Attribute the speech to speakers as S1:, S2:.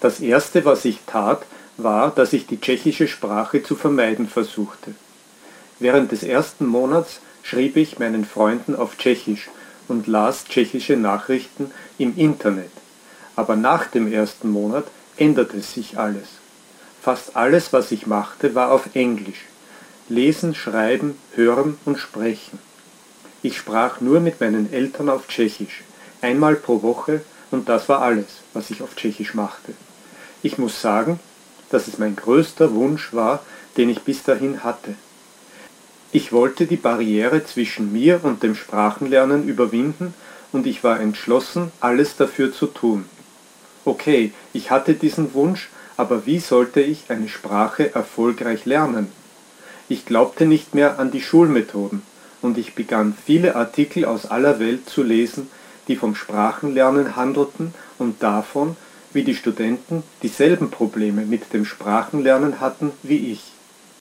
S1: Das Erste, was ich tat, war, dass ich die tschechische Sprache zu vermeiden versuchte. Während des ersten Monats schrieb ich meinen Freunden auf Tschechisch und las tschechische Nachrichten im Internet. Aber nach dem ersten Monat änderte sich alles. Fast alles, was ich machte, war auf Englisch. Lesen, schreiben, hören und sprechen. Ich sprach nur mit meinen Eltern auf Tschechisch, einmal pro Woche und das war alles, was ich auf Tschechisch machte. Ich muss sagen, dass es mein größter Wunsch war, den ich bis dahin hatte. Ich wollte die Barriere zwischen mir und dem Sprachenlernen überwinden und ich war entschlossen, alles dafür zu tun. Okay, ich hatte diesen Wunsch, aber wie sollte ich eine Sprache erfolgreich lernen? Ich glaubte nicht mehr an die Schulmethoden und ich begann viele Artikel aus aller Welt zu lesen, die vom Sprachenlernen handelten und davon, wie die Studenten dieselben Probleme mit dem Sprachenlernen hatten wie ich.